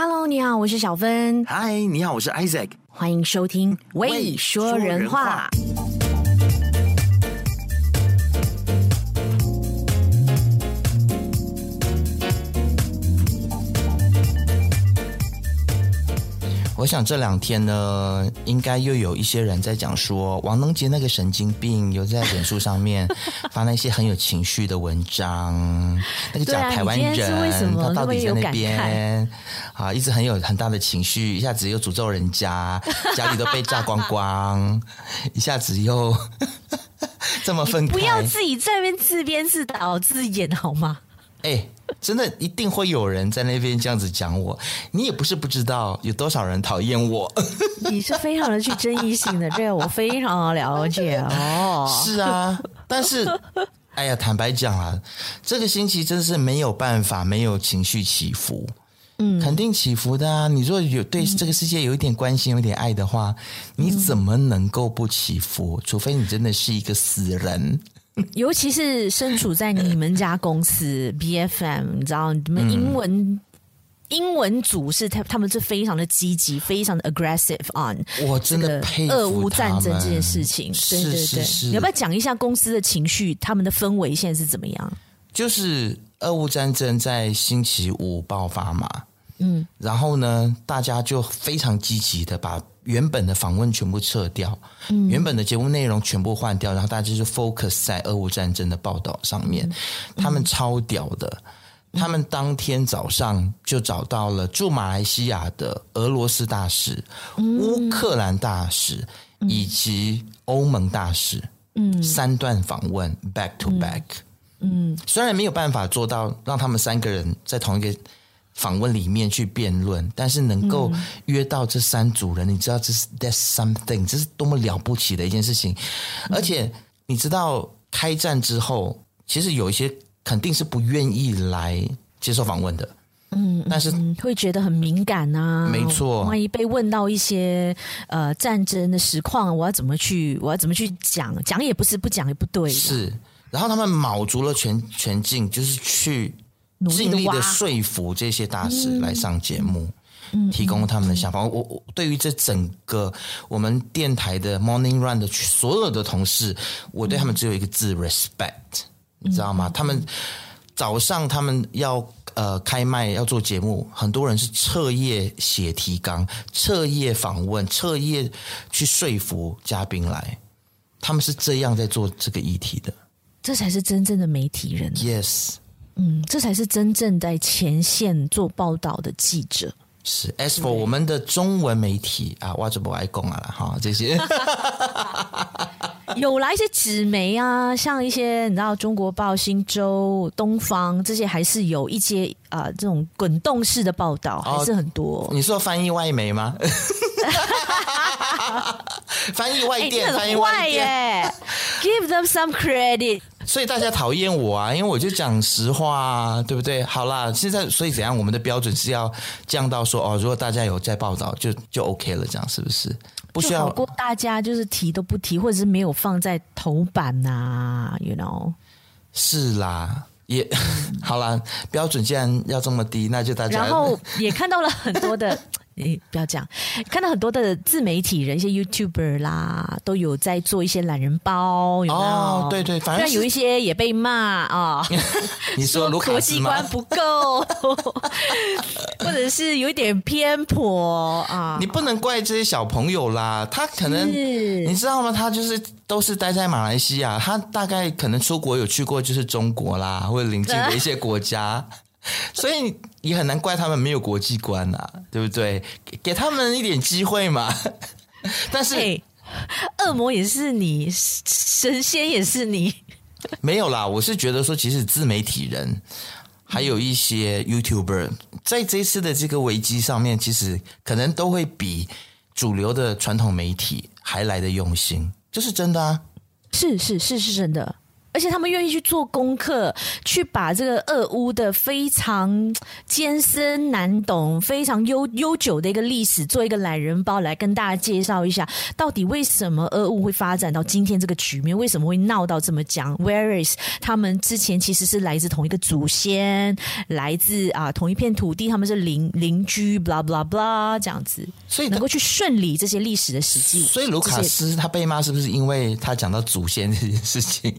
Hello，你好，我是小芬。Hi，你好，我是 Isaac。欢迎收听《未，说人话》。我想这两天呢，应该又有一些人在讲说，王能杰那个神经病又在脸书上面 发那些很有情绪的文章。那个假台湾人，啊、他到底在那边啊，一直很有很大的情绪，一下子又诅咒人家，家里都被炸光光，一下子又 这么分开。不要自己在那边自编自导自演好吗？哎。真的一定会有人在那边这样子讲我，你也不是不知道有多少人讨厌我。你是非常的去争议性的，这个我非常的了解哦。是啊，但是哎呀，坦白讲啊，这个星期真是没有办法，没有情绪起伏，嗯，肯定起伏的啊。你若有对这个世界有一点关心、有一点爱的话，你怎么能够不起伏？除非你真的是一个死人。尤其是身处在你们家公司 BFM，你知道，你们英文、嗯、英文组是他他们是非常的积极，非常的 aggressive on。我真的佩服俄乌战争这件事情。对对对，是是是，你要不要讲一下公司的情绪，他们的氛围现在是怎么样？就是俄乌战争在星期五爆发嘛，嗯，然后呢，大家就非常积极的把。原本的访问全部撤掉，嗯、原本的节目内容全部换掉，然后大家就 focus 在俄乌战争的报道上面。嗯、他们超屌的，嗯、他们当天早上就找到了驻马来西亚的俄罗斯大使、嗯、乌克兰大使、嗯、以及欧盟大使，嗯，三段访问 back to back，嗯，嗯。虽然没有办法做到让他们三个人在同一个。访问里面去辩论，但是能够约到这三组人，嗯、你知道这是 that's something，这是多么了不起的一件事情。嗯、而且你知道，开战之后，其实有一些肯定是不愿意来接受访问的，嗯，但是会觉得很敏感啊，没错，万一被问到一些呃战争的实况，我要怎么去，我要怎么去讲？讲也不是，不讲也不对。是，然后他们卯足了全全劲，就是去。尽力的说服这些大使来上节目，嗯、提供他们的想法。嗯、我我对于这整个我们电台的 Morning Run 的所有的同事，我对他们只有一个字、嗯、respect，你知道吗？嗯、他们早上他们要呃开麦要做节目，很多人是彻夜写提纲、彻夜访问、彻夜去说服嘉宾来，他们是这样在做这个议题的。这才是真正的媒体人。Yes。嗯，这才是真正在前线做报道的记者。是，as for 我们的中文媒体啊，我就不爱讲了哈，这些 有来一些纸媒啊，像一些你知道，中国报、新洲、东方这些，还是有一些啊、呃、这种滚动式的报道，还是很多。哦、你说翻译外媒吗？翻译外电，欸、翻译外耶，Give them some credit。所以大家讨厌我啊，因为我就讲实话啊，对不对？好啦，现在所以怎样？我们的标准是要降到说哦，如果大家有在报道，就就 OK 了，这样是不是？不需要好过大家就是提都不提，或者是没有放在头版呐、啊，you know？是啦，也 好啦，标准既然要这么低，那就大家然后也看到了很多的。诶，不要这样，看到很多的自媒体人，一些 YouTuber 啦，都有在做一些懒人包，有没有？哦，对对，反正有一些也被骂啊。哦、你说？国际观不够，或者是有一点偏颇啊？你不能怪这些小朋友啦，他可能你知道吗？他就是都是待在马来西亚，他大概可能出国有去过，就是中国啦，或者邻近的一些国家。所以也很难怪他们没有国际观啊，对不对？给他们一点机会嘛。但是，恶魔也是你，神仙也是你。没有啦，我是觉得说，其实自媒体人还有一些 YouTuber 在这次的这个危机上面，其实可能都会比主流的传统媒体还来的用心，这是真的啊。是是是是真的。而且他们愿意去做功课，去把这个俄乌的非常艰深难懂、非常悠悠久的一个历史做一个懒人包来跟大家介绍一下，到底为什么俄乌会发展到今天这个局面，为什么会闹到这么僵？Where is 他们之前其实是来自同一个祖先，来自啊同一片土地，他们是邻邻居，blah blah blah 这样子，所以能够去顺理这些历史的史记。所以卢卡斯他被骂是不是因为他讲到祖先这件事情？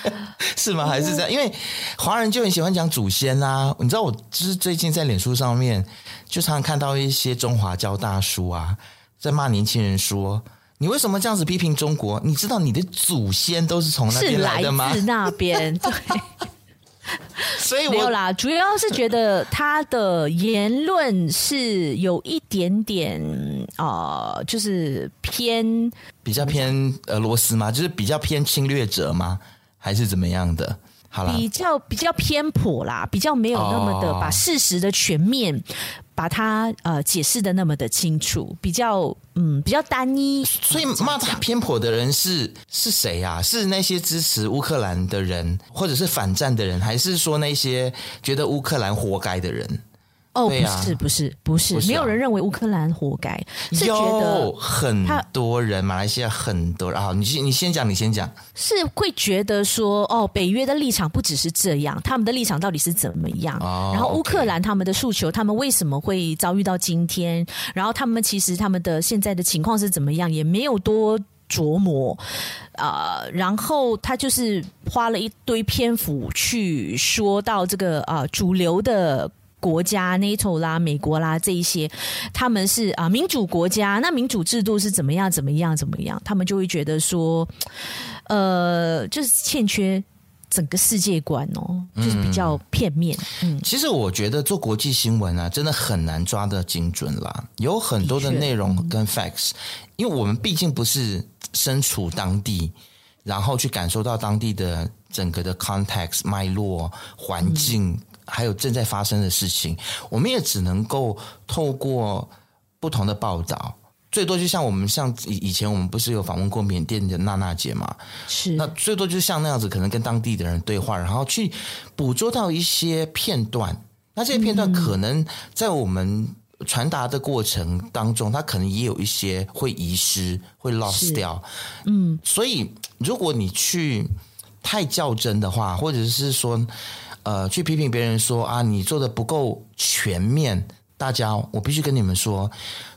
是吗？还是这样？因为华人就很喜欢讲祖先啊。你知道，我就是最近在脸书上面，就常常看到一些中华教大叔啊，在骂年轻人说：“你为什么这样子批评中国？你知道你的祖先都是从那边来的吗？”是那边，对。所以我没有啦，主要是觉得他的言论是有一点点啊、呃，就是偏比较偏俄罗斯吗？就是比较偏侵略者吗？还是怎么样的？好啦，比较比较偏颇啦，比较没有那么的把事实的全面、哦、把它呃解释的那么的清楚，比较嗯比较单一。所以骂他偏颇的人是是谁呀、啊？是那些支持乌克兰的人，或者是反战的人，还是说那些觉得乌克兰活该的人？哦，不是，不是，不是，没有人认为乌克兰活该，是觉得很多人，马来西亚很多人啊，你先，你先讲，你先讲，是会觉得说，哦，北约的立场不只是这样，他们的立场到底是怎么样？哦，然后乌克兰他们的诉求，他们为什么会遭遇到今天？然后他们其实他们的现在的情况是怎么样？也没有多琢磨啊，呃，然后他就是花了一堆篇幅去说到这个啊，呃，主流的。国家 NATO 啦，美国啦，这一些他们是啊民主国家，那民主制度是怎么样？怎么样？怎么样？他们就会觉得说，呃，就是欠缺整个世界观哦，就是比较片面。嗯，其实我觉得做国际新闻啊，真的很难抓得精准啦，有很多的内容跟 facts，因为我们毕竟不是身处当地，然后去感受到当地的整个的 context 脉络环境。还有正在发生的事情，我们也只能够透过不同的报道，最多就像我们像以以前我们不是有访问过缅甸的娜娜姐嘛？是，那最多就像那样子，可能跟当地的人对话，然后去捕捉到一些片段。那这些片段可能在我们传达的过程当中，它可能也有一些会遗失、会 lost 掉。嗯，所以如果你去太较真的话，或者是说。呃，去批评别人说啊，你做的不够全面。大家，我必须跟你们说，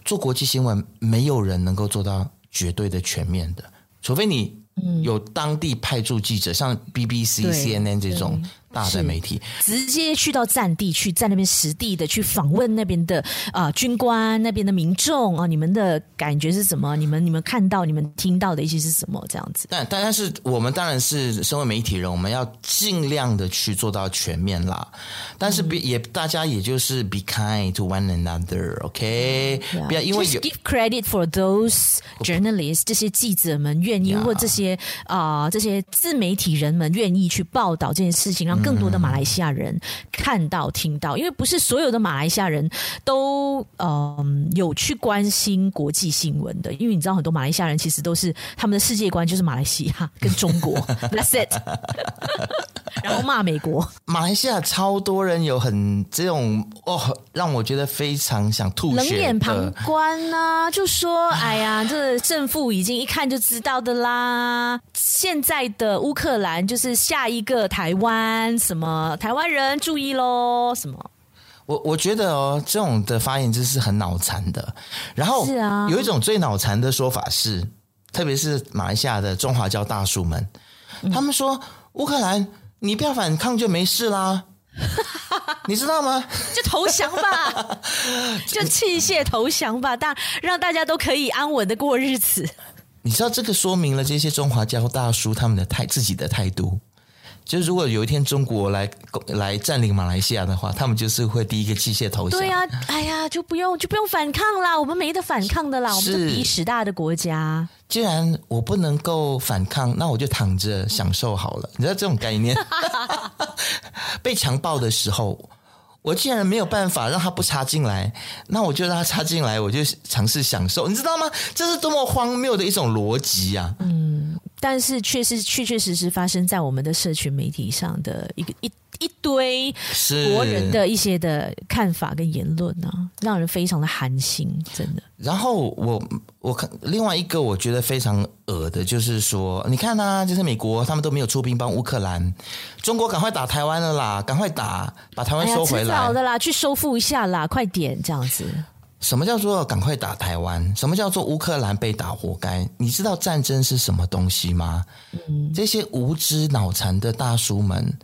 做国际新闻，没有人能够做到绝对的全面的，除非你有当地派驻记者，像 BBC、CNN 这种。大的媒体直接去到战地去，在那边实地的去访问那边的啊、呃、军官，那边的民众啊、呃，你们的感觉是什么？你们你们看到、你们听到的一些是什么？这样子。但但是我们当然是身为媒体人，我们要尽量的去做到全面啦。但是也、嗯、大家也就是 be kind to one another，OK？、Okay? Yeah. 不要因为有 give credit for those journalists，这些记者们愿意，或这些啊、呃、这些自媒体人们愿意去报道这件事情，让。更多的马来西亚人看到、听到，因为不是所有的马来西亚人都嗯、呃、有去关心国际新闻的，因为你知道很多马来西亚人其实都是他们的世界观就是马来西亚跟中国，That's it，然后骂美国。马来西亚超多人有很这种哦，让我觉得非常想吐血，冷眼旁观啊，就说哎呀，这个胜负已经一看就知道的啦。现在的乌克兰就是下一个台湾。什么台湾人注意喽？什么？我我觉得哦，这种的发言真是很脑残的。然后是啊，有一种最脑残的说法是，特别是马来西亚的中华教大叔们，嗯、他们说乌克兰你不要反抗就没事啦，你知道吗？就投降吧，就弃械投降吧，大让大家都可以安稳的过日子。你知道这个说明了这些中华教大叔他们的态自己的态度。就是如果有一天中国来来占领马来西亚的话，他们就是会第一个机械投降。对呀、啊，哎呀，就不用就不用反抗啦，我们没得反抗的啦，我们是第十大的国家。既然我不能够反抗，那我就躺着享受好了。你知道这种概念？被强暴的时候，我既然没有办法让他不插进来，那我就让他插进来，我就尝试享受。你知道吗？这是多么荒谬的一种逻辑啊！嗯。但是却是确确实实发生在我们的社群媒体上的一个一一堆国人的一些的看法跟言论呢、啊，让人非常的寒心，真的。然后我我看另外一个我觉得非常恶的，就是说，你看啊，就是美国他们都没有出兵帮乌克兰，中国赶快打台湾了啦，赶快打，把台湾收回来，好、哎、的啦，去收复一下啦，快点这样子。什么叫做赶快打台湾？什么叫做乌克兰被打活该？你知道战争是什么东西吗？嗯，这些无知脑残的大叔们，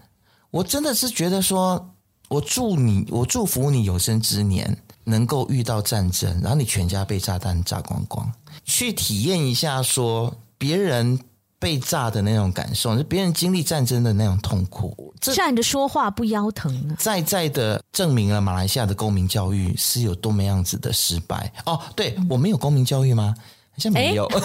我真的是觉得说，我祝你，我祝福你有生之年能够遇到战争，然后你全家被炸弹炸光光，去体验一下说别人。被炸的那种感受，是别人经历战争的那种痛苦。这站着说话不腰疼啊！在在的证明了马来西亚的公民教育是有多么样子的失败。哦，对，我们有公民教育吗？好像没有。欸、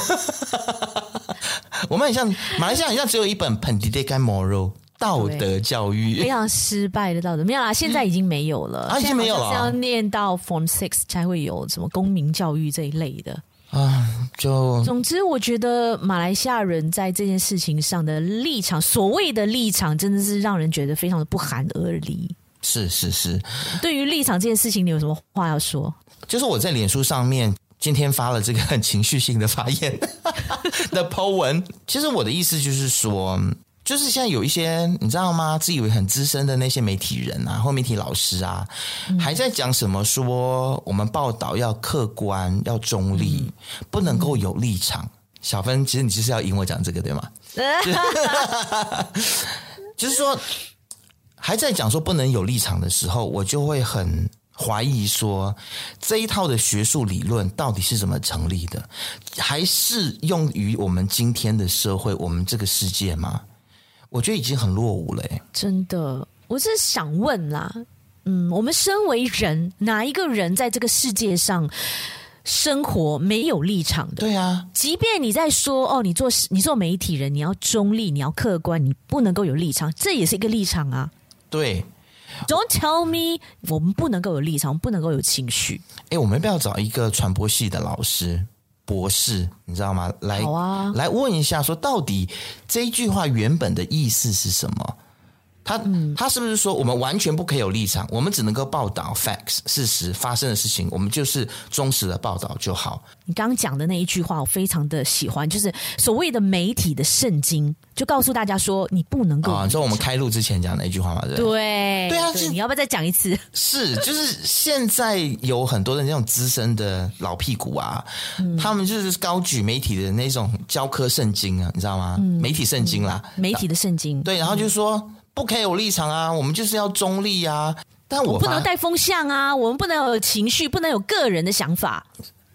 我们很像马来西亚，好像只有一本《Pendidikan Moral》道德教育，非常失败的道德。没有啦，现在已经没有了。啊，已经没有了。要念到 Form Six 才会有什么公民教育这一类的。啊，就总之，我觉得马来西亚人在这件事情上的立场，所谓的立场，真的是让人觉得非常的不寒而栗。是是是，对于立场这件事情，你有什么话要说？就是我在脸书上面今天发了这个很 情绪性的发言 的 po 文，其实我的意思就是说。就是现在有一些你知道吗？自以为很资深的那些媒体人啊，或媒体老师啊，嗯、还在讲什么说我们报道要客观、要中立，嗯、不能够有立场。嗯、小芬，其实你就是要引我讲这个对吗？就是说还在讲说不能有立场的时候，我就会很怀疑说这一套的学术理论到底是怎么成立的，还适用于我们今天的社会、我们这个世界吗？我觉得已经很落伍了，真的，我是想问啦，嗯，我们身为人，哪一个人在这个世界上生活没有立场的？对啊，即便你在说哦，你做你做媒体人，你要中立，你要客观，你不能够有立场，这也是一个立场啊。对，Don't tell me，我们不能够有立场，不能够有情绪。哎，我们要不要找一个传播系的老师？博士，你知道吗？来，啊、来问一下，说到底这一句话原本的意思是什么？他、嗯、他是不是说我们完全不可以有立场？我们只能够报道 facts 事实发生的事情，我们就是忠实的报道就好。你刚刚讲的那一句话，我非常的喜欢，就是所谓的媒体的圣经，就告诉大家说你不能够啊。你说我们开录之前讲的那一句话嘛？对对对啊！是你要不要再讲一次？是，就是现在有很多的那种资深的老屁股啊，嗯、他们就是高举媒体的那种教科圣经啊，你知道吗？嗯、媒体圣经啦，嗯、媒体的圣经。对，然后就是说。嗯不可以有立场啊，我们就是要中立啊。但我，我不能带风向啊，我们不能有情绪，不能有个人的想法。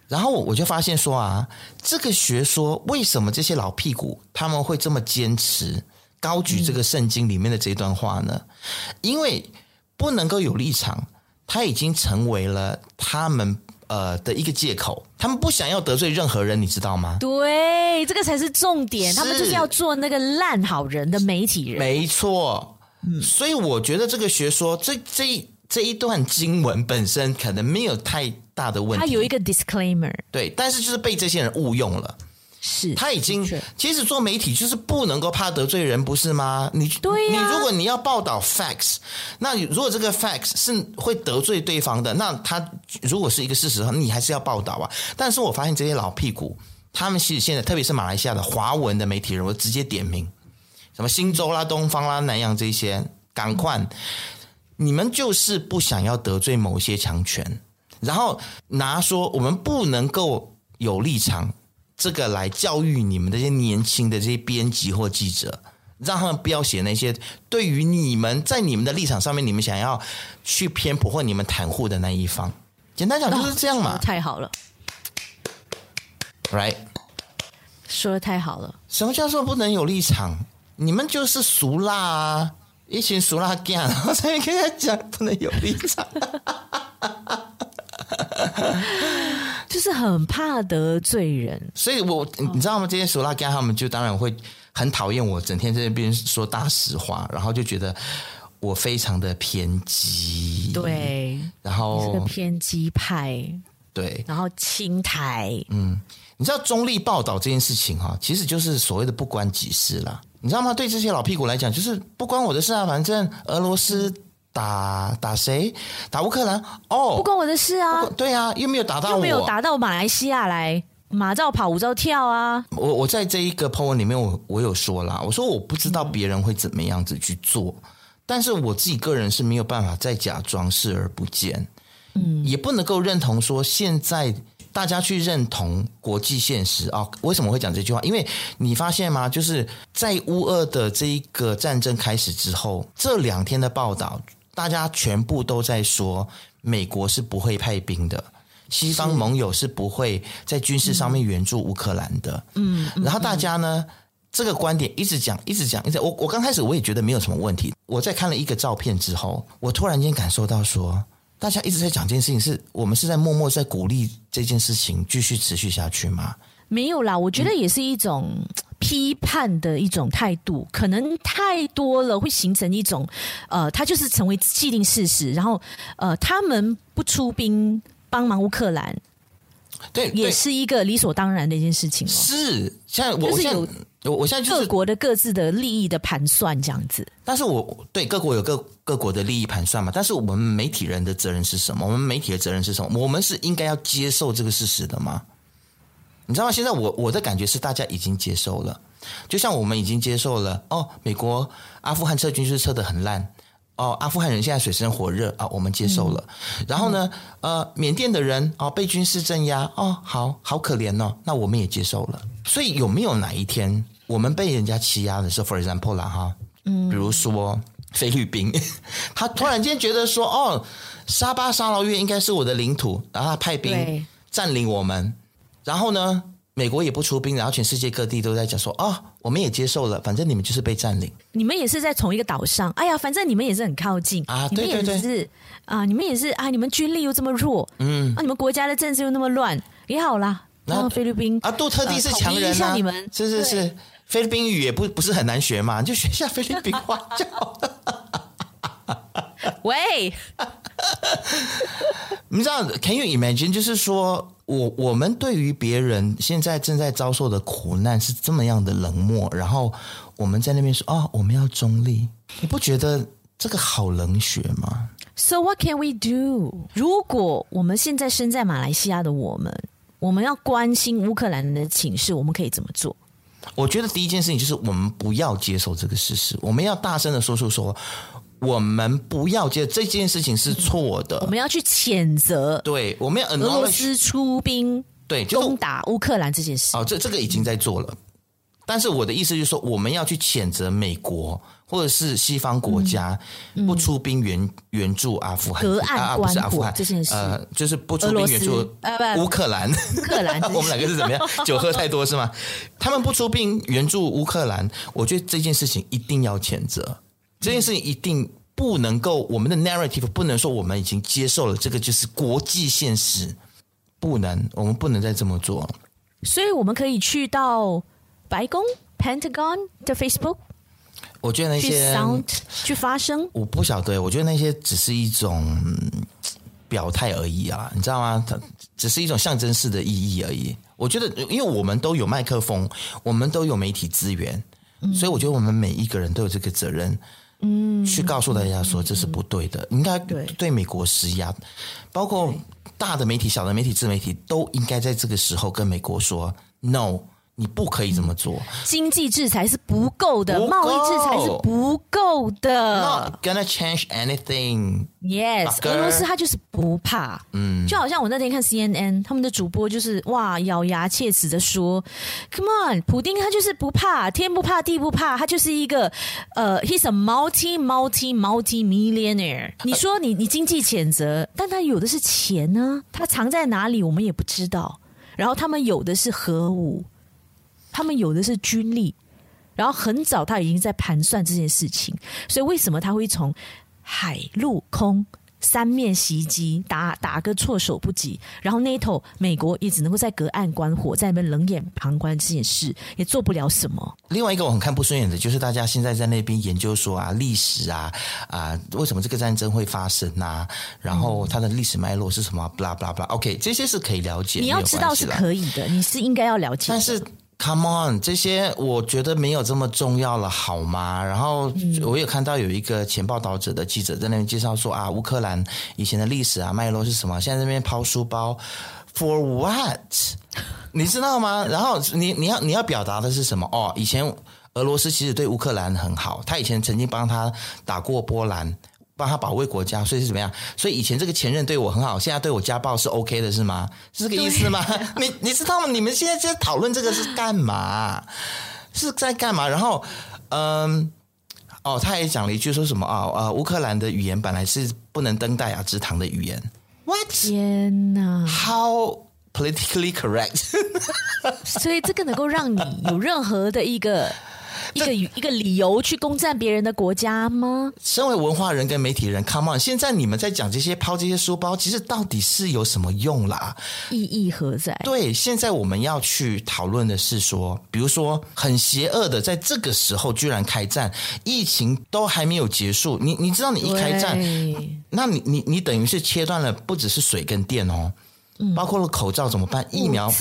然后我就发现说啊，这个学说为什么这些老屁股他们会这么坚持高举这个圣经里面的这段话呢？嗯、因为不能够有立场，他已经成为了他们。呃的一个借口，他们不想要得罪任何人，你知道吗？对，这个才是重点。他们就是要做那个烂好人的媒体人，没错。嗯，所以我觉得这个学说，这这这一段经文本身可能没有太大的问题。它有一个 disclaimer，对，但是就是被这些人误用了。是，他已经其实做媒体就是不能够怕得罪人，不是吗？你对呀、啊，你如果你要报道 facts，那如果这个 facts 是会得罪对方的，那他如果是一个事实的话，你还是要报道啊。但是我发现这些老屁股，他们其实现在特别是马来西亚的华文的媒体人，我直接点名，什么新洲啦、东方啦、南洋这些，赶快，嗯、你们就是不想要得罪某些强权，然后拿说我们不能够有立场。这个来教育你们这些年轻的这些编辑或记者，让他们不要写那些对于你们在你们的立场上面，你们想要去偏颇或你们袒护的那一方。简单讲就是这样嘛。哦、太好了，right？说的太好了。什么叫做不能有立场？你们就是俗辣啊，一群俗辣干，然后才跟他讲不能有立场。就是很怕得罪人，所以我你知道吗？这些苏拉干他们就当然会很讨厌我，整天在那边说大实话，然后就觉得我非常的偏激。对，然后是个偏激派。对，然后青台，嗯，你知道中立报道这件事情哈，其实就是所谓的不关己事啦。你知道吗？对这些老屁股来讲，就是不关我的事啊。反正俄罗斯打打谁？打乌克兰哦，不关我的事啊。对啊，又没有打到我，又没有打到马来西亚来，马照跑，舞照跳啊。我我在这一个 po 文里面我，我我有说啦，我说我不知道别人会怎么样子去做，嗯、但是我自己个人是没有办法再假装视而不见，嗯，也不能够认同说现在。大家去认同国际现实啊？为什么会讲这句话？因为你发现吗？就是在乌俄的这一个战争开始之后，这两天的报道，大家全部都在说，美国是不会派兵的，西方盟友是不会在军事上面援助乌克兰的。嗯，然后大家呢，这个观点一直讲，一直讲，一直。我我刚开始我也觉得没有什么问题。我在看了一个照片之后，我突然间感受到说。大家一直在讲这件事情，是我们是在默默在鼓励这件事情继续持续下去吗？没有啦，我觉得也是一种批判的一种态度，嗯、可能太多了会形成一种呃，它就是成为既定事实，然后呃，他们不出兵帮忙乌克兰，对，也是一个理所当然的一件事情。是，现在我现在。我我现在就是各国的各自的利益的盘算这样子，但是我对各国有各各国的利益盘算嘛，但是我们媒体人的责任是什么？我们媒体的责任是什么？我们是应该要接受这个事实的吗？你知道吗？现在我我的感觉是大家已经接受了，就像我们已经接受了哦，美国阿富汗撤军是撤的很烂。哦，阿富汗人现在水深火热啊，我们接受了。嗯、然后呢，呃，缅甸的人哦被军事镇压哦，好好可怜哦，那我们也接受了。所以有没有哪一天我们被人家欺压的时候，for example 啦哈，嗯，比如说菲律宾，他突然间觉得说哦，沙巴沙劳越应该是我的领土，然后他派兵占领我们，然后呢？美国也不出兵，然后全世界各地都在讲说啊、哦，我们也接受了，反正你们就是被占领，你们也是在同一个岛上，哎呀，反正你们也是很靠近啊，对对对，是啊，你们也是啊，你们军力又这么弱，嗯，啊，你们国家的政治又那么乱，也好啦，然后菲律宾啊，杜特地是强人啊，你们是是是，菲律宾语也不不是很难学嘛，你就学一下菲律宾话就好了。喂，你知道？Can you imagine？就是说我我们对于别人现在正在遭受的苦难是这么样的冷漠，然后我们在那边说啊、哦，我们要中立，你不觉得这个好冷血吗？So what can we do？如果我们现在身在马来西亚的我们，我们要关心乌克兰人的情势，我们可以怎么做？我觉得第一件事情就是我们不要接受这个事实，我们要大声的说出说。我们不要觉得这件事情是错的，我们要去谴责。对，我们要俄罗斯出兵对攻打乌克兰这件事。哦，这这个已经在做了，但是我的意思就是说，我们要去谴责美国或者是西方国家不出兵援援助阿富汗，隔岸观火这件事。呃，就是不出兵援助乌克兰。乌克兰，我们两个是怎么样？酒喝太多是吗？他们不出兵援助乌克兰，我觉得这件事情一定要谴责。这件事情一定不能够，我们的 narrative 不能说我们已经接受了这个就是国际现实，不能，我们不能再这么做。所以我们可以去到白宫 Pentagon 的 Facebook，我觉得那些去 sound 去发声，我不晓得，我觉得那些只是一种表态而已啊，你知道吗？它只是一种象征式的意义而已。我觉得，因为我们都有麦克风，我们都有媒体资源，嗯，所以我觉得我们每一个人都有这个责任。嗯，去告诉大家说这是不对的，嗯、应该对美国施压，包括大的媒体、小的媒体、自媒体都应该在这个时候跟美国说 “no”。你不可以这么做，经济制裁是不够的，贸易制裁是不够的。Not gonna change anything. Yes，俄罗斯他就是不怕，嗯，就好像我那天看 CNN，他们的主播就是哇，咬牙切齿的说，Come on，普丁他就是不怕，天不怕地不怕，他就是一个呃，He's a multi multi multi millionaire。你说你你经济谴责，但他有的是钱呢，他藏在哪里我们也不知道。然后他们有的是核武。他们有的是军力，然后很早他已经在盘算这件事情，所以为什么他会从海陆空三面袭击，打打个措手不及，然后 NATO 美国也只能够在隔岸观火，在那边冷眼旁观这件事，也做不了什么。另外一个我很看不顺眼的，就是大家现在在那边研究说啊，历史啊啊，为什么这个战争会发生啊？然后它的历史脉络是什么？blah blah blah。OK，这些是可以了解，你要知道是可以的，你是应该要了解。但是。Come on，这些我觉得没有这么重要了，好吗？然后我有看到有一个前报道者的记者在那边介绍说啊，乌克兰以前的历史啊脉络是什么？现在这边抛书包，For what？你知道吗？然后你你要你要表达的是什么？哦，以前俄罗斯其实对乌克兰很好，他以前曾经帮他打过波兰。帮他保卫国家，所以是怎么样？所以以前这个前任对我很好，现在对我家暴是 OK 的，是吗？是这个意思吗？你你知道吗？你们现在在讨论这个是干嘛？是在干嘛？然后，嗯，哦，他也讲了一句说什么啊？呃，乌克兰的语言本来是不能登大雅之堂的语言。What？天哪！How politically correct？所以这个能够让你有任何的一个。一个一个理由去攻占别人的国家吗？身为文化人跟媒体人，Come on！现在你们在讲这些抛这些书包，其实到底是有什么用啦？意义何在？对，现在我们要去讨论的是说，比如说很邪恶的，在这个时候居然开战，疫情都还没有结束，你你知道你一开战，那你你你等于是切断了不只是水跟电哦。包括了口罩怎么办？疫苗，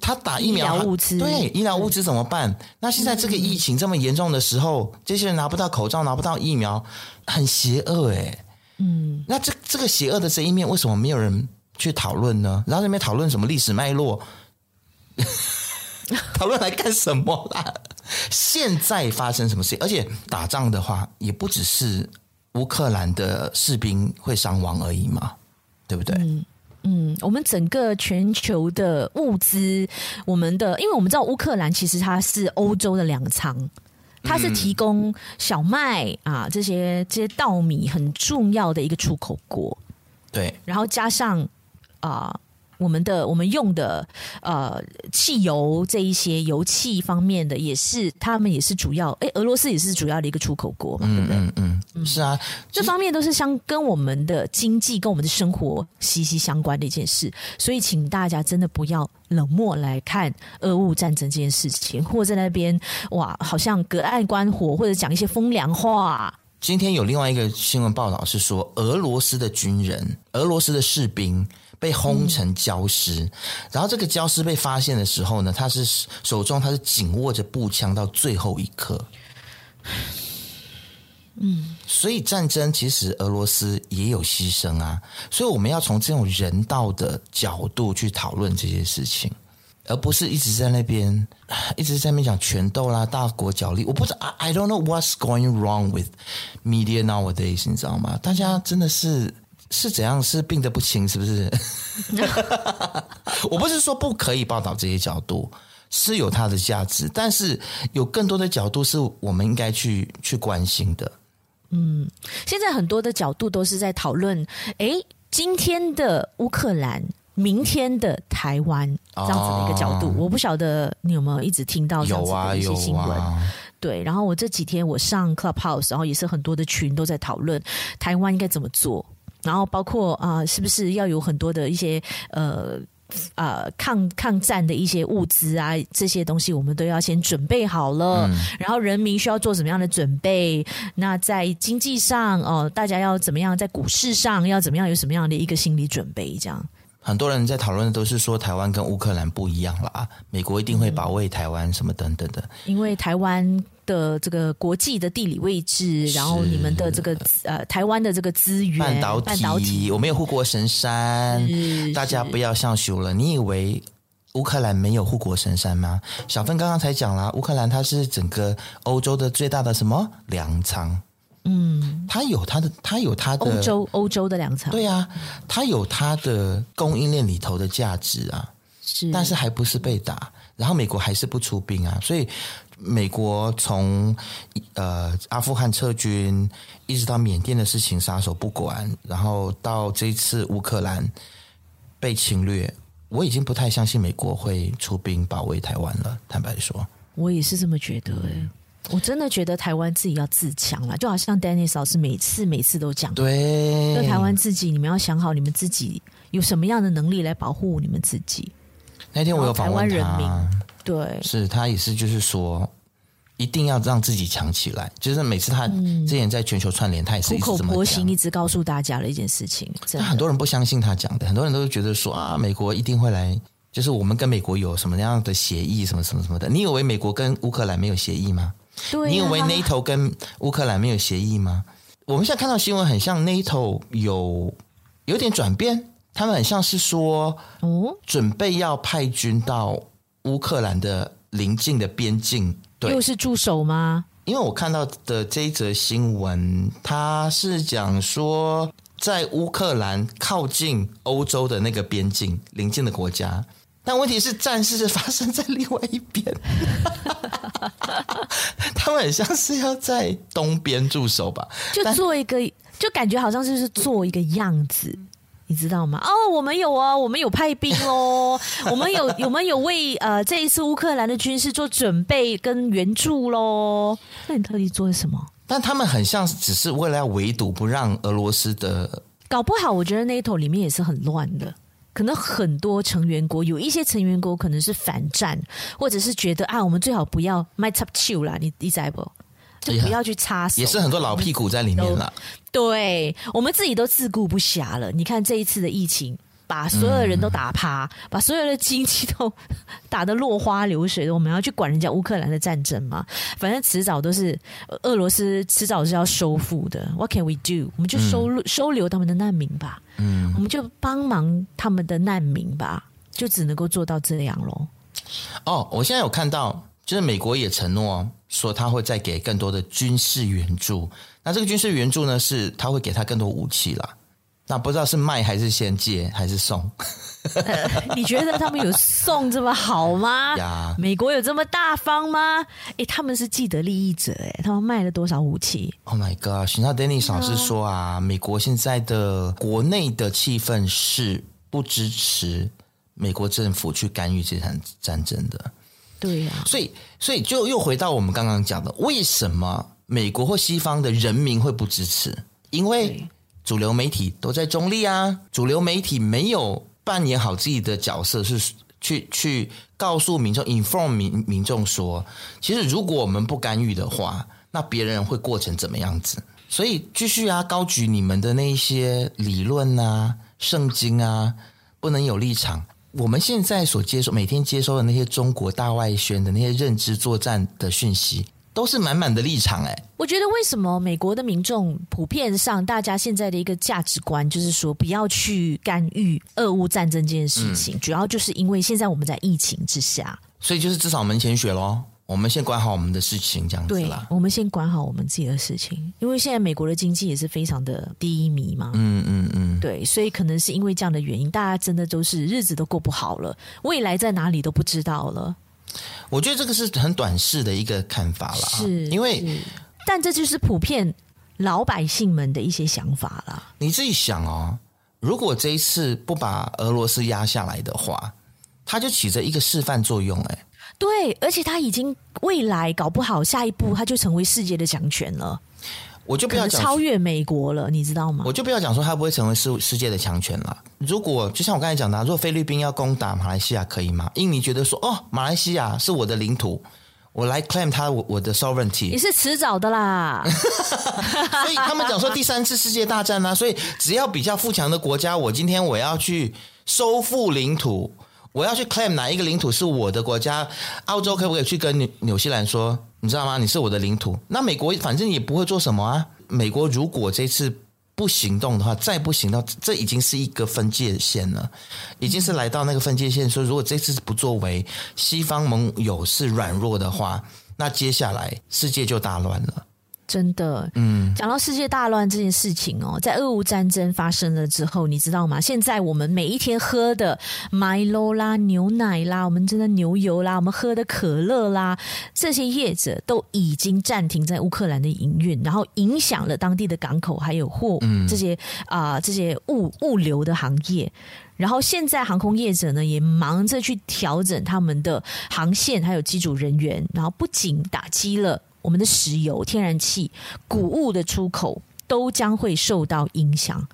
他打疫苗，物资对医疗物资怎么办？那现在这个疫情这么严重的时候，这些人拿不到口罩，拿不到疫苗，很邪恶哎。嗯，那这这个邪恶的这一面，为什么没有人去讨论呢？然后那边讨论什么历史脉络？讨论来干什么啦？现在发生什么事？而且打仗的话，也不只是乌克兰的士兵会伤亡而已嘛，对不对？嗯嗯，我们整个全球的物资，我们的，因为我们知道乌克兰其实它是欧洲的粮仓，它是提供小麦啊这些这些稻米很重要的一个出口国。对，然后加上啊。我们的我们用的呃汽油这一些油气方面的也是，他们也是主要，哎，俄罗斯也是主要的一个出口国嘛，对不对？嗯嗯嗯，是啊，这方面都是相跟我们的经济跟我们的生活息息相关的一件事，所以请大家真的不要冷漠来看俄乌战争这件事情，或者在那边哇，好像隔岸观火，或者讲一些风凉话。今天有另外一个新闻报道是说，俄罗斯的军人，俄罗斯的士兵。被轰成焦尸，然后这个焦尸被发现的时候呢，他是手中他是紧握着步枪到最后一刻。嗯，所以战争其实俄罗斯也有牺牲啊，所以我们要从这种人道的角度去讨论这些事情，而不是一直在那边 一直在那边讲权斗啦、大国角力。我不知道，I don't know what's going wrong with media nowadays，你知道吗？大家真的是。是怎样？是病得不轻，是不是？我不是说不可以报道这些角度，是有它的价值，但是有更多的角度是我们应该去去关心的。嗯，现在很多的角度都是在讨论，哎，今天的乌克兰，明天的台湾，这样子的一个角度。哦，我不晓得你有没有一直听到这样子的一些新闻？啊，啊。对，然后我这几天我上 Clubhouse，然后也是很多的群都在讨论台湾应该怎么做。然后包括啊、呃，是不是要有很多的一些呃呃抗抗战的一些物资啊，这些东西我们都要先准备好了。嗯、然后人民需要做什么样的准备？那在经济上哦、呃，大家要怎么样？在股市上要怎么样？有什么样的一个心理准备？这样。很多人在讨论的都是说台湾跟乌克兰不一样了啊，美国一定会保卫台湾什么等等的。因为台湾的这个国际的地理位置，然后你们的这个呃台湾的这个资源，半导体，半导体我们有护国神山，大家不要笑羞了。你以为乌克兰没有护国神山吗？小芬刚刚才讲了，乌克兰它是整个欧洲的最大的什么粮仓。嗯，它有它的，它有它的欧洲欧洲的粮仓，对啊，它有它的供应链里头的价值啊，是，但是还不是被打，然后美国还是不出兵啊，所以美国从呃阿富汗撤军，一直到缅甸的事情撒手不管，然后到这次乌克兰被侵略，我已经不太相信美国会出兵保卫台湾了。坦白说，我也是这么觉得诶。我真的觉得台湾自己要自强了，就好像 Dennis 老师每次每次都讲，对，就台湾自己，你们要想好你们自己有什么样的能力来保护你们自己。那天我有访问他，台湾人民，对，是他也是，就是说。一定要让自己强起来，就是每次他之前在全球串联，他也苦口婆心，一直告诉大家的一件事情。但很多人不相信他讲的，很多人都觉得说啊，美国一定会来，就是我们跟美国有什么样的协议，什么什么什么的。你以为美国跟乌克兰没有协议吗？对啊，你以为 NATO 跟乌克兰没有协议吗？我们现在看到新闻，很像 NATO 有有点转变，他们很像是说，哦，准备要派军到乌克兰的邻近的边境。对，又是驻守吗？因为我看到的这一则新闻，它是讲说在乌克兰靠近欧洲的那个边境邻近的国家，但问题是战事是发生在另外一边，他们很像是要在东边驻守吧？就做一个，就感觉好像就是做一个样子。你知道吗？哦，我们有啊，我们有派兵哦，我们有，我们有为呃这一次乌克兰的军事做准备跟援助喽。那你到底做了什么？但他们很像只是为了要围堵，不让俄罗斯的。搞不好，我觉得 NATO 里面也是很乱的，可能很多成员国有一些成员国可能是反战，或者是觉得啊，我们最好不要卖插手啦，你你在不？就不要去插手，也是很多老屁股在里面了。对，我们自己都自顾不暇了。你看这一次的疫情，把所有的人都打趴，嗯、把所有的经济都 打得落花流水的。我们要去管人家乌克兰的战争吗？反正迟早都是俄罗斯，迟早是要收复的。What can we do？我们就收、嗯、收留他们的难民吧。嗯，我们就帮忙他们的难民吧，就只能够做到这样喽。哦，我现在有看到，就是美国也承诺。说他会再给更多的军事援助，那这个军事援助呢，是他会给他更多武器啦。那不知道是卖还是先借还是送？呃，你觉得他们有送这么好吗？呀，美国有这么大方吗？哎，他们是既得利益者哎，他们卖了多少武器？Oh my god！寻找 Dennis 老师说啊，美国现在的国内的气氛是不支持美国政府去干预这场战争的。对呀、啊，所以所以就又回到我们刚刚讲的，为什么美国或西方的人民会不支持？因为主流媒体都在中立啊，主流媒体没有扮演好自己的角色，是去去告诉民众，inform 民民众说，其实如果我们不干预的话，那别人会过成怎么样子？所以继续啊，高举你们的那些理论啊、圣经啊，不能有立场。我们现在所接收、每天接收的那些中国大外宣的那些认知作战的讯息，都是满满的立场。哎，我觉得为什么美国的民众普遍上，大家现在的一个价值观就是说，不要去干预俄乌战争这件事情，嗯，主要就是因为现在我们在疫情之下，所以就是至少门前雪喽。我们先管好我们的事情，这样子啦。我们先管好我们自己的事情，因为现在美国的经济也是非常的低迷嘛。嗯嗯嗯，对，所以可能是因为这样的原因，大家真的都是日子都过不好了，未来在哪里都不知道了。我觉得这个是很短视的一个看法啦，是因为，但这就是普遍老百姓们的一些想法啦。你自己想哦，如果这一次不把俄罗斯压下来的话，它就起着一个示范作用，哎。对，而且他已经未来搞不好下一步他就成为世界的强权了。我就不要讲超越美国了，你知道吗？我就不要讲说他不会成为世世界的强权了。如果就像我刚才讲的，如果菲律宾要攻打马来西亚，可以吗？印尼觉得说哦，马来西亚是我的领土，我来 claim 他我我的 sovereignty，你是迟早的啦。所以他们讲说第三次世界大战呢、啊，所以只要比较富强的国家，我今天我要去收复领土。我要去 claim 哪一个领土是我的国家？澳洲可不可以去跟纽纽西兰说，你知道吗？你是我的领土。那美国反正也不会做什么啊。美国如果这次不行动的话，再不行动，这已经是一个分界线了，已经是来到那个分界线。说如果这次不作为，西方盟友是软弱的话，那接下来世界就大乱了。真的，嗯，讲到世界大乱这件事情哦，在俄乌战争发生了之后，你知道吗？现在我们每一天喝的 Milo 啦、牛奶啦、我们真的牛油啦、我们喝的可乐啦，这些业者都已经暂停在乌克兰的营运，然后影响了当地的港口还有货这些啊、呃、这些物物流的行业。然后现在航空业者呢也忙着去调整他们的航线还有机组人员，然后不仅打击了。我们的石油、天然气、谷物的出口都将会受到影响，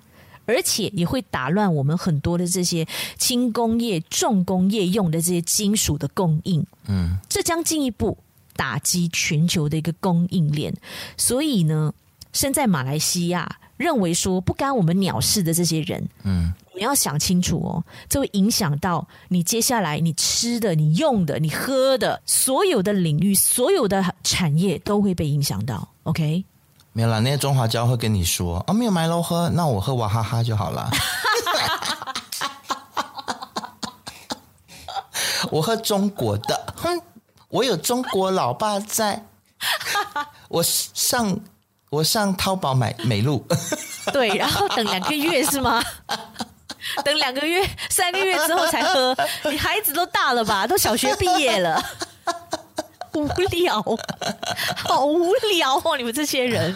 而且也会打乱我们很多的这些轻工业、重工业用的这些金属的供应。嗯，这将进一步打击全球的一个供应链。所以呢，身在马来西亚。认为说不干我们鸟事的这些人，嗯，你要想清楚哦，这会影响到你接下来你吃的、你用的、你喝的，所有的领域、所有的产业都会被影响到。OK，没有啦，那些中华胶会跟你说哦，没有买楼喝，那我喝娃哈哈就好了。我喝中国的，哼，我有中国老爸在，我上。我上淘宝买美露，对，然后等两个月是吗？等两个月、三个月之后才喝。你孩子都大了吧？都小学毕业了，无聊，好无聊哦！你们这些人，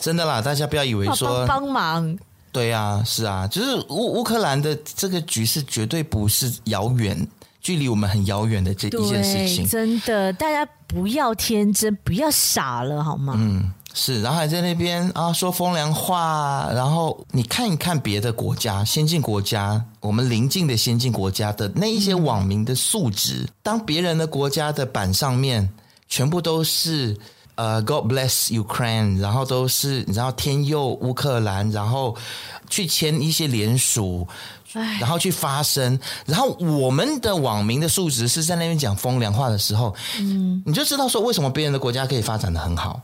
真的啦，大家不要以为说帮忙。对啊，是啊，就是乌乌克兰的这个局势绝对不是遥远，距离我们很遥远的这一件事情。真的，大家不要天真，不要傻了，好吗？嗯。是，然后还在那边啊说风凉话，然后你看一看别的国家，先进国家，我们邻近的先进国家的那一些网民的素质，嗯、当别人的国家的版上面全部都是呃 God bless Ukraine，然后都是你知道天佑乌克兰，然后去签一些联署，然后去发声，然后我们的网民的素质是在那边讲风凉话的时候，嗯，你就知道说为什么别人的国家可以发展的很好。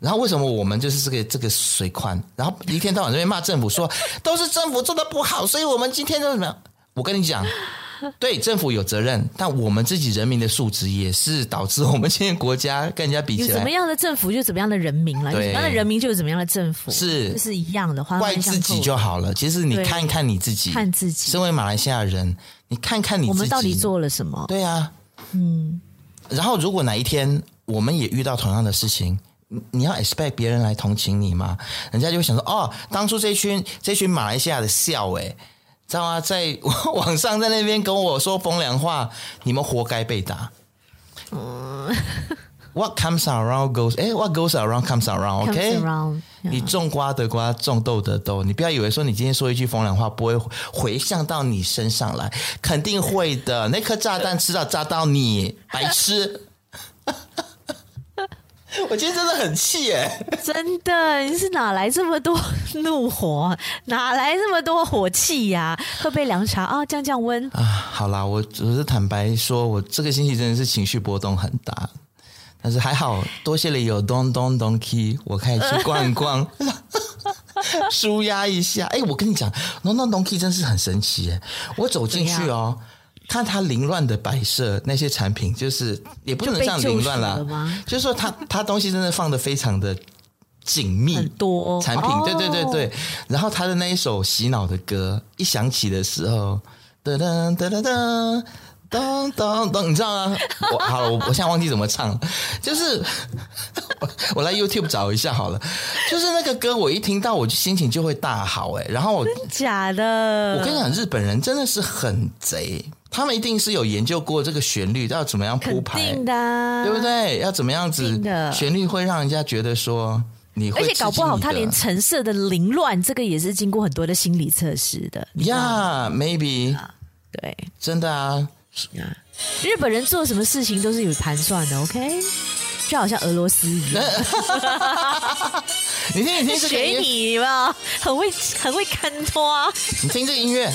然后为什么我们就是这个这个水宽？然后一天到晚这边骂政府说都是政府做的不好，所以我们今天就怎么样？我跟你讲，对政府有责任，但我们自己人民的素质也是导致我们现在国家跟人家比起来，有怎么样的政府就怎么样的人民了，对，怎么样的人民就有怎么样的政府，是是一样的。怪自己就好了。其实你看一看你自己，看自己。身为马来西亚人，你看看你自己，我们到底做了什么？对啊，嗯。然后如果哪一天我们也遇到同样的事情。你要 expect 别人来同情你吗？人家就会想说：“哦，当初这群这群马来西亚的笑，诶，知道吗？在 网上在那边跟我说风凉话，你们活该被打。”嗯，What comes around goes，哎，What goes around comes around，OK？、Okay? Around, yeah. 你种瓜得瓜，种豆得豆，你不要以为说你今天说一句风凉话不会回向到你身上来，肯定会的。那颗炸弹迟早炸到你，白痴。我今天真的很气耶！真的，你是哪来这么多怒火？哪来这么多火气呀？喝杯凉茶啊，降降温啊。好啦，我我是坦白说，我这个星期真的是情绪波动很大，但是还好，多谢了有咚咚咚 key，我可以去逛一逛，舒压一下。哎，我跟你讲，咚咚咚 key 真是很神奇耶！我走进去哦。看他凌乱的摆设，那些产品就是也不能像凌乱啦，就是说他他东西真的放的非常的紧密，多产品，对对对对。然后他的那一首洗脑的歌一响起的时候，噔噔噔噔噔噔噔噔，你知道吗？我好了，我我现在忘记怎么唱，就是 我来 YouTube 找一下好了。就是那个歌我一听到我心情就会大好哎，然后真假的？我跟你讲，日本人真的是很贼。他们一定是有研究过这个旋律要怎么样铺排，对不对？要怎么样子旋律会让人家觉得说你会，而且搞不好他连橙色的凌乱，这个也是经过很多的心理测试的。呀、yeah，maybe，对，真的啊。日本人做什么事情都是有盘算的，OK？就好像俄罗斯一样。你听，你听这个音乐，学你吧，很会，很会看拖。你听这个音乐。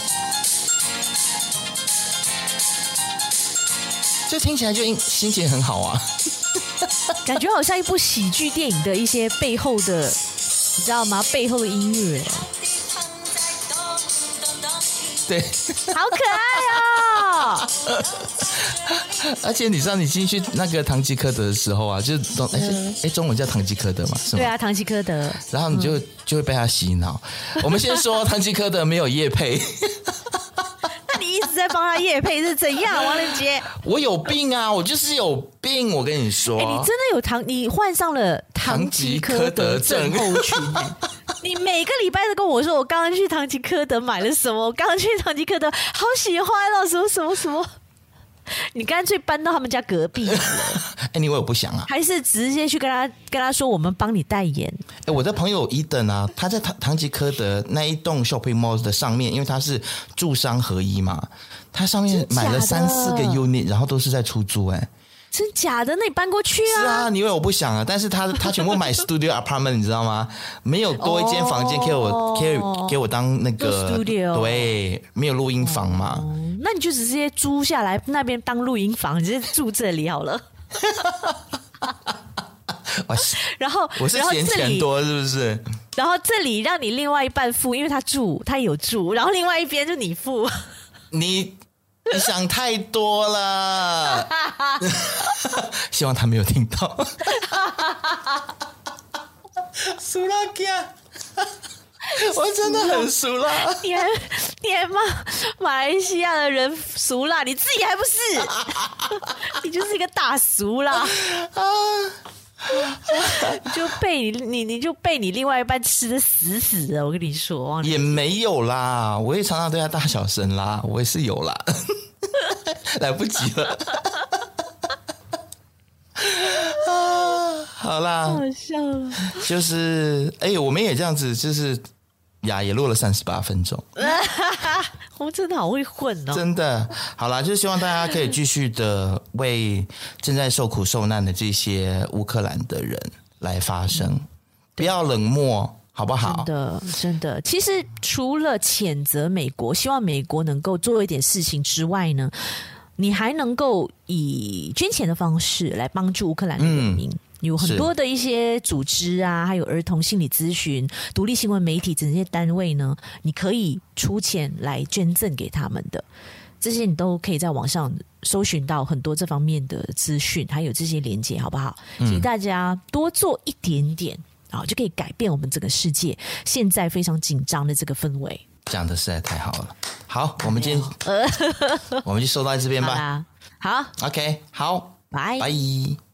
就听起来就心情很好啊，感觉好像一部喜剧电影的一些背后的，你知道吗？背后的音乐，对，好可爱哦！而且你知道，你进去那个唐吉诃德的时候啊，就中哎、嗯欸、中文叫唐吉诃德嘛，是吗？对啊，唐吉诃德。然后你就、嗯、就会被他洗脑。我们先说唐吉诃德没有叶配。一直在帮他夜配是怎样？王仁杰，我有病啊！我就是有病，我跟你说，欸、你真的有糖，你患上了唐吉诃德症候群。你每个礼拜都跟我说，我刚刚去唐吉诃德买了什么？我刚刚去唐吉诃德，好喜欢哦，什么什么什么。你干脆搬到他们家隔壁了。哎，你我不想啊，还是直接去跟他跟他说，我们帮你代言。哎，我的朋友伊登啊，他在唐唐吉诃德那一栋 shopping mall 的上面，因为他是住商合一嘛，他上面买了三四个 unit，然后都是在出租，欸。哎。真假的？那你搬过去啊？是啊，你以为我不想啊？但是他 他全部买 studio apartment，你知道吗？没有多一间房间给我，哦、可以给我当那个 studio，对，没有录音房嘛、哦。那你就直接租下来那边当录音房，你直接住这里好了。然后我是嫌钱多是不是？然后这里让你另外一半付，因为他住他有住，然后另外一边就你付。你。你想太多了，希望他没有听到。苏拉加，我真的很熟辣。你还你还骂马来西亚的人熟辣，你自己还不是？你就是一个大俗辣啊！你就被你你你就被你另外一半吃的死死的，我跟你说，也没有啦，我也常常对他大小声啦，我也是有啦，来不及了。啊！好啦，好笑。了，就是哎、欸，我们也这样子，就是呀，也录了三十八分钟，我们真的好会混哦，真的。好啦，就是希望大家可以继续的为正在受苦受难的这些乌克兰的人来发声，嗯、不要冷漠。好不好？真的，真的。其实除了谴责美国，希望美国能够做一点事情之外呢，你还能够以捐钱的方式来帮助乌克兰的人民。嗯、有很多的一些组织啊，还有儿童心理咨询、独立新闻媒体这些单位呢，你可以出钱来捐赠给他们的。这些你都可以在网上搜寻到很多这方面的资讯，还有这些连接，好不好？请大家多做一点点。好，就可以改变我们这个世界现在非常紧张的这个氛围。讲的实在太好了。好，我们今天，我们就收到这边吧。好，好，OK，好，拜拜。